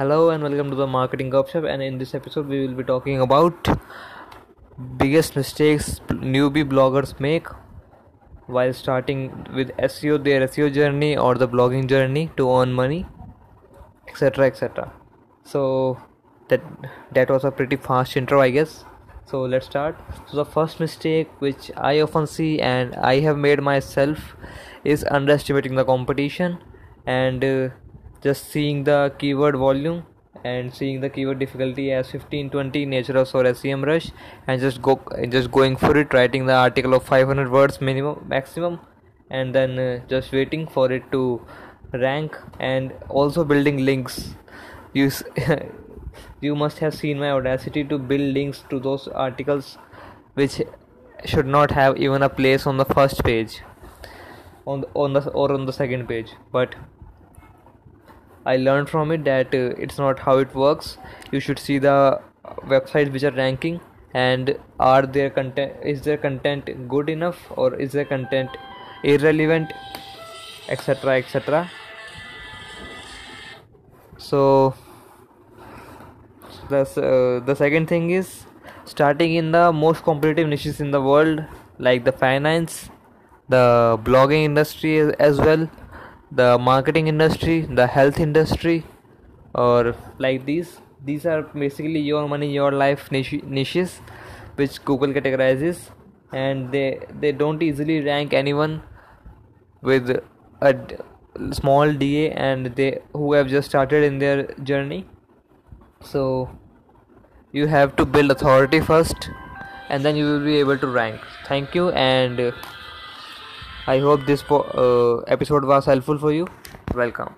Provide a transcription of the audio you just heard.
Hello and welcome to the Marketing Gupshup. And in this episode, we will be talking about biggest mistakes newbie bloggers make while starting with SEO, their SEO journey or the blogging journey to earn money, etc. etc. So that that was a pretty fast intro, I guess. So let's start. So the first mistake which I often see and I have made myself is underestimating the competition and uh, just seeing the keyword volume and seeing the keyword difficulty as 15 20 Nature or SEMrush and just go just going for it writing the article of 500 words minimum maximum and then uh, just waiting for it to rank and also building links. You you must have seen my audacity to build links to those articles which should not have even a place on the first page on the, on the or on the second page. But I learned from it that uh, it's not how it works. You should see the websites which are ranking and are their content is their content good enough or is their content irrelevant etc etc so the, uh, the second thing is starting in the most competitive niches in the world like the finance the blogging industry as well the marketing industry the health industry or like these. These are basically your money your life niches which google categorizes. And they they don't easily rank anyone with a small da and they who have just started in their journey. So you have to build authority first and then you will be able to rank. Thank you and I hope this uh, episode was helpful for you. Welcome.